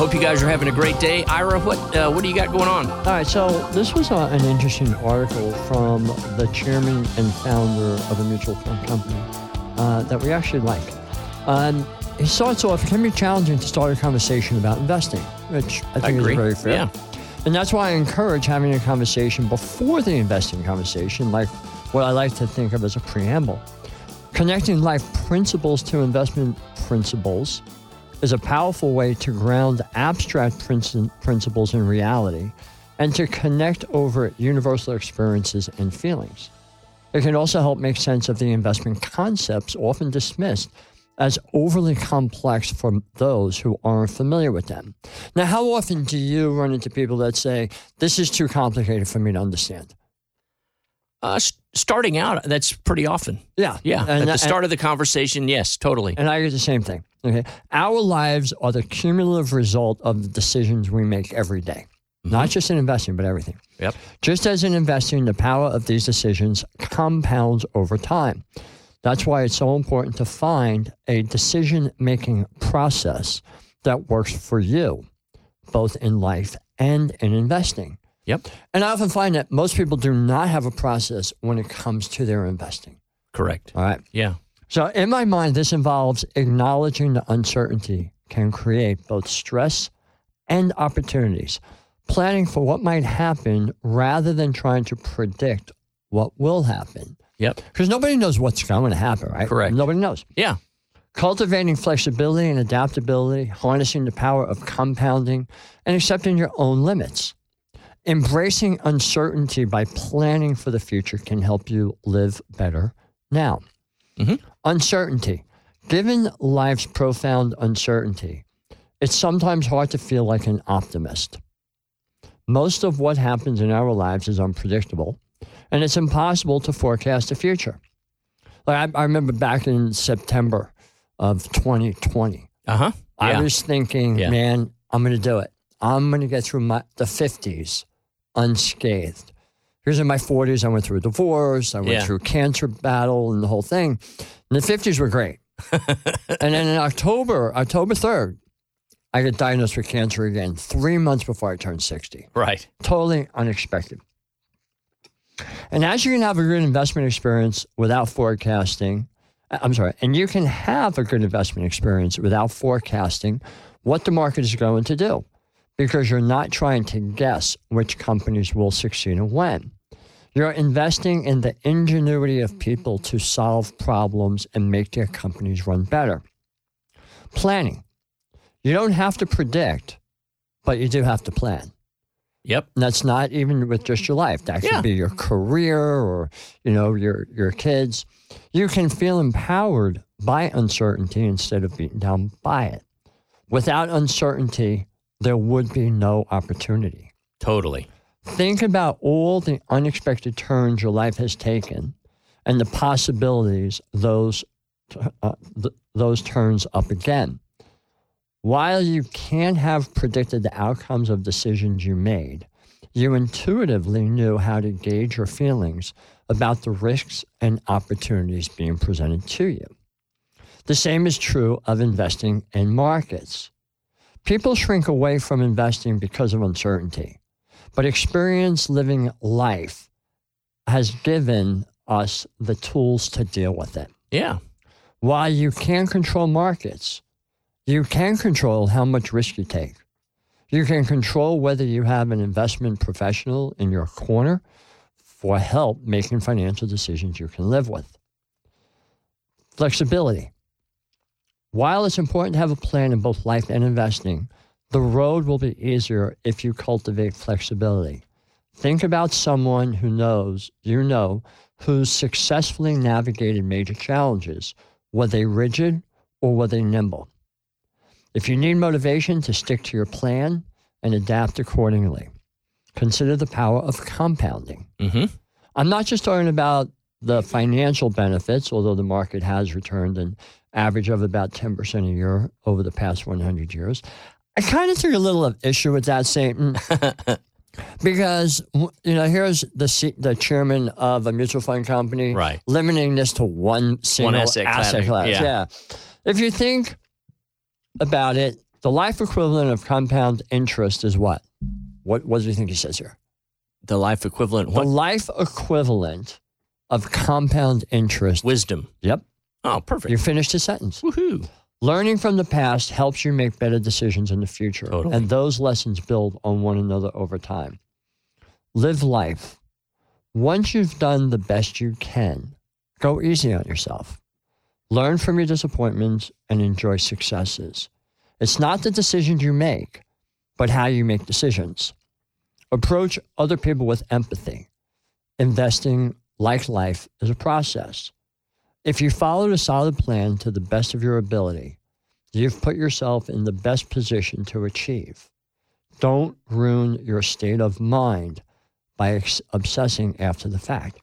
Hope you guys are having a great day. Ira, what uh, what do you got going on? All right, so this was uh, an interesting article from the chairman and founder of a mutual fund company uh, that we actually like. Um, he starts off, it can be challenging to start a conversation about investing, which I think agree. is very fair. Yeah. And that's why I encourage having a conversation before the investing conversation, like what I like to think of as a preamble. Connecting life principles to investment principles is a powerful way to ground abstract princi- principles in reality and to connect over universal experiences and feelings. It can also help make sense of the investment concepts often dismissed as overly complex for those who aren't familiar with them. Now, how often do you run into people that say, This is too complicated for me to understand? Uh, starting out, that's pretty often. Yeah. Yeah. And At the start of the conversation, yes, totally. And I get the same thing. Okay. Our lives are the cumulative result of the decisions we make every day. Not just in investing, but everything. Yep. Just as in investing, the power of these decisions compounds over time. That's why it's so important to find a decision making process that works for you, both in life and in investing. Yep. And I often find that most people do not have a process when it comes to their investing. Correct. All right. Yeah. So, in my mind, this involves acknowledging the uncertainty can create both stress and opportunities, planning for what might happen rather than trying to predict what will happen. Yep. Because nobody knows what's going to happen, right? Correct. Nobody knows. Yeah. Cultivating flexibility and adaptability, harnessing the power of compounding, and accepting your own limits. Embracing uncertainty by planning for the future can help you live better now. Mhm. Uncertainty. Given life's profound uncertainty, it's sometimes hard to feel like an optimist. Most of what happens in our lives is unpredictable, and it's impossible to forecast the future. Like I, I remember back in September of 2020, Uh huh. I Yeah. was thinking, Yeah. man, I'm going to do it. I'm going to get through my the 50s unscathed. Here's in my 40s, I went through a divorce, I went Yeah. through cancer battle and the whole thing. And the 50s were great. and then in October, October 3rd, I got diagnosed with cancer again, three months before I turned 60 Right. totally unexpected. And as you can have a good investment experience without forecasting, uh, I'm sorry, and you can have a good investment experience without forecasting what the market is going to do because you're not trying to guess which companies will succeed and when. You're investing in the ingenuity of people to solve problems and make their companies run better. Planning. You don't have to predict, but you do have to plan. Yep. And that's not even with just your life. That could Yeah. be your career or, you know, your your kids. You can feel empowered by uncertainty instead of beaten down by it. Without uncertainty, there would be no opportunity. Totally. Think about all the unexpected turns your life has taken and the possibilities those uh, th- those turns up again. While you can't have predicted the outcomes of decisions you made, you intuitively knew how to gauge your feelings about the risks and opportunities being presented to you. The same is true of investing in markets. People shrink away from investing because of uncertainty, but experience living life has given us the tools to deal with it. Yeah. While you can't control markets, you can control how much risk you take. You can control whether you have an investment professional in your corner for help making financial decisions you can live with. Flexibility. While it's important to have a plan in both life and investing, the road will be easier if you cultivate flexibility. Think about someone who knows, you know, who's successfully navigated major challenges. Were they rigid or were they nimble? If you need motivation to stick to your plan and adapt accordingly, consider the power of compounding. Mm-hmm. I'm not just talking about the financial benefits, although the market has returned an average of about 10% a year over the past 100 years. I kind of took a little of issue with that statement because, you know, here's the C- the chairman of a mutual fund company Right. limiting this to one single asset class. class. Yeah. yeah. If you think about it, the life equivalent of compound interest is what? What, what do you think he says here? The life equivalent. The life equivalent of compound interest. Wisdom. Yep. Oh, perfect. You finished his sentence. Woohoo. Learning from the past helps you make better decisions in the future. Totally. And those lessons build on one another over time. Live life. Once you've done the best you can, go easy on yourself. Learn from your disappointments and enjoy successes. It's not the decisions you make, but how you make decisions. Approach other people with empathy. Investing, like life, is a process. If you followed a solid plan to the best of your ability, you've put yourself in the best position to achieve. Don't ruin your state of mind by ex- obsessing after the fact.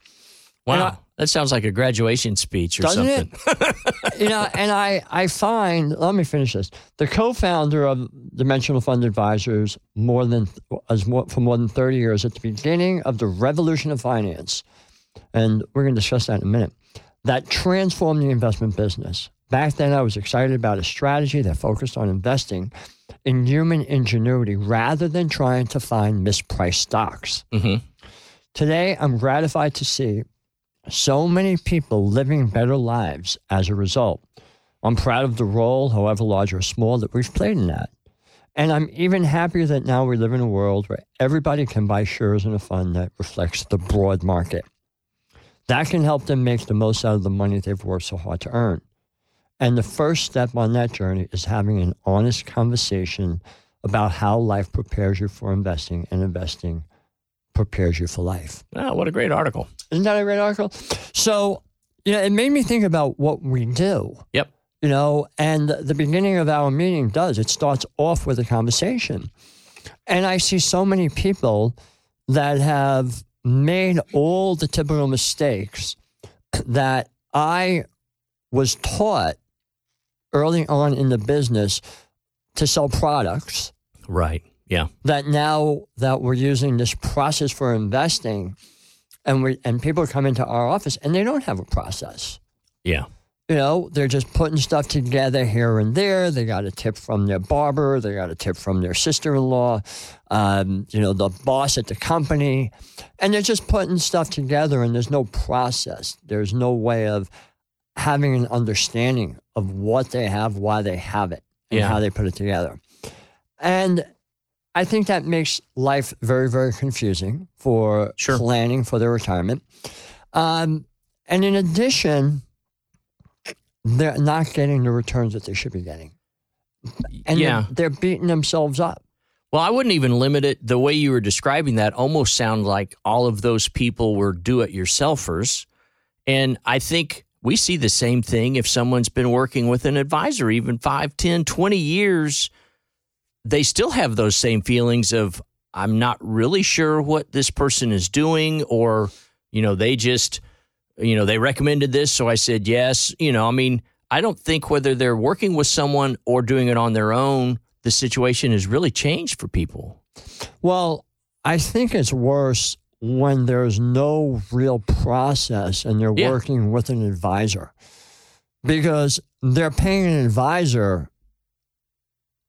Wow. I- that sounds like a graduation speech or Doesn't something. it? you know, and I, I find, let me finish this. The co-founder of Dimensional Fund Advisors more than as more, for more than 30 years at the beginning of the revolution of finance, and we're going to discuss that in a minute, that transformed the investment business. Back then, I was excited about a strategy that focused on investing in human ingenuity rather than trying to find mispriced stocks. Mhm. Today, I'm gratified to see so many people living better lives as a result. I'm proud of the role, however large or small, that we've played in that. And I'm even happier that now we live in a world where everybody can buy shares in a fund that reflects the broad market. That can help them make the most out of the money they've worked so hard to earn. And the first step on that journey is having an honest conversation about how life prepares you for investing and investing prepares you for life. Oh, what a great article. Isn't that a great article? So, you know, it made me think about what we do. Yep. You know, and the beginning of our meeting does. It starts off with a conversation. And I see so many people that have made all the typical mistakes that I was taught early on in the business to sell products Right. Yeah. that now that we're using this process for investing and we and people come into our office and they don't have a process. Yeah. You know, they're just putting stuff together here and there. They got a tip from their barber. They got a tip from their sister-in-law. Um, you know, the boss at the company, and they're just putting stuff together. And there's no process. There's no way of having an understanding of what they have, why they have it, and Yeah. how they put it together. And I think that makes life very, very confusing for Sure. planning for their retirement. Um, and in addition, they're not getting the returns that they should be getting. And yeah. they're, they're beating themselves up. Well, I wouldn't even limit it. The way you were describing that almost sounded like all of those people were do it yourselfers. And I think we see the same thing if someone's been working with an advisor, even 5, 10, 20 years, they still have those same feelings of, I'm not really sure what this person is doing, or, you know, they just, you know, they recommended this. So I said yes. You know, I mean, I don't think whether they're working with someone or doing it on their own, the situation has really changed for people. Well, I think it's worse when there's no real process and they're Yeah. working with an advisor because they're paying an advisor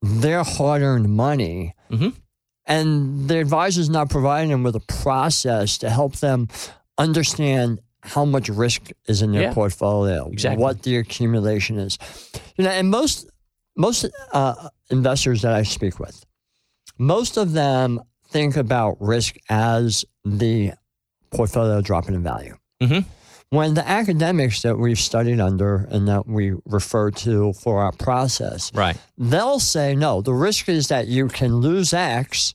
their hard earned money. Mhm. And the advisor's not providing them with a process to help them understand how much risk is in their Yeah. portfolio, Exactly. what the accumulation is. You know, and most most uh, investors that I speak with, most of them think about risk as the portfolio dropping in value. Mhm. When the academics that we've studied under and that we refer to for our process, Right. they'll say, no, the risk is that you can lose X,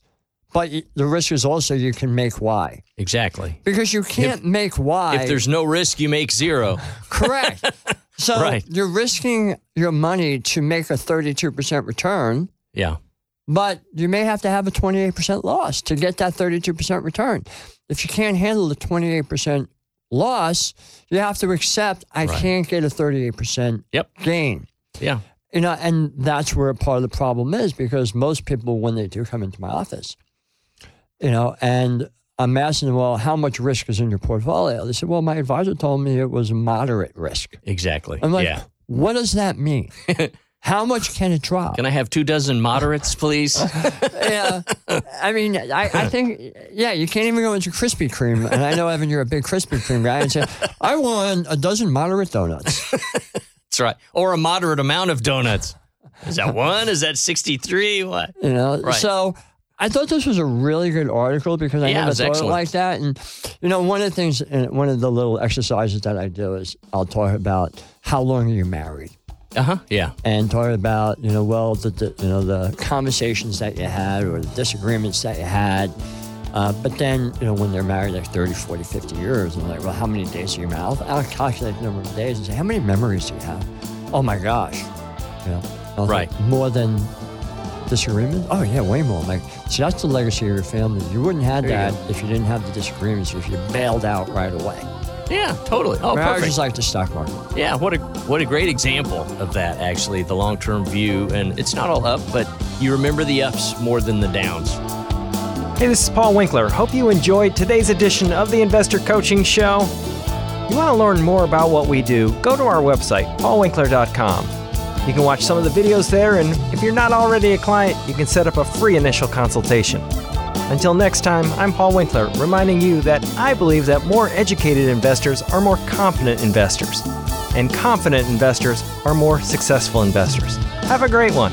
but the risk is also you can make Y. Exactly. Because you can't make Y. If there's no risk, you make zero. Correct. So Right. you're risking your money to make a 32% return, Yeah. but you may have to have a 28% loss to get that 32% return. If you can't handle the 28% loss, you have to accept I Right. can't get a 38% Yep. gain. Yeah. You know, and that's where part of the problem is because most people, when they do come into my office, you know, and I'm asking them, well, how much risk is in your portfolio? They said, well, my advisor told me it was moderate risk. Exactly. I'm like, yeah. what does that mean? how much can it drop? Can I have two dozen moderates, please? yeah. I mean, I, I think, yeah, you can't even go into Krispy Kreme. And I know, Evan, you're a big Krispy Kreme guy. And say, I want a dozen moderate donuts. That's right. Or a moderate amount of donuts. Is that one? Is that 63? What? You know, Right. so I thought this was a really good article because I Yeah, never thought excellent. it like that. And you know, one of the things, and one of the little exercises that I do is I'll talk about how long are you married, Uh huh. Yeah. and talk about you know, well, the, the you know the conversations that you had or the disagreements that you had. Uh, but then, you know, when they're married like 30, 40, 50 years, and like, well, how many days are you married? I'll, I'll calculate the number of days and say, how many memories do you have? Oh my gosh. You know, Right. like, more than disagreements? Oh, yeah, way more. Like, see, that's the legacy of your family. You wouldn't have There you that if you didn't have the disagreements, if you bailed out right away. Yeah, totally. Oh, Marriage perfect. is like the stock market. Yeah, what a what a great example of that actually, the long-term view and it's not all up, but you remember the ups more than the downs. Hey, this is Paul Winkler. Hope you enjoyed today's edition of the Investor Coaching Show. You want to learn more about what we do? Go to our website, paulwinkler.com. You can watch some of the videos there, and if you're not already a client, you can set up a free initial consultation. Until next time, I'm Paul Winkler, reminding you that I believe that more educated investors are more confident investors, and confident investors are more successful investors. Have a great one.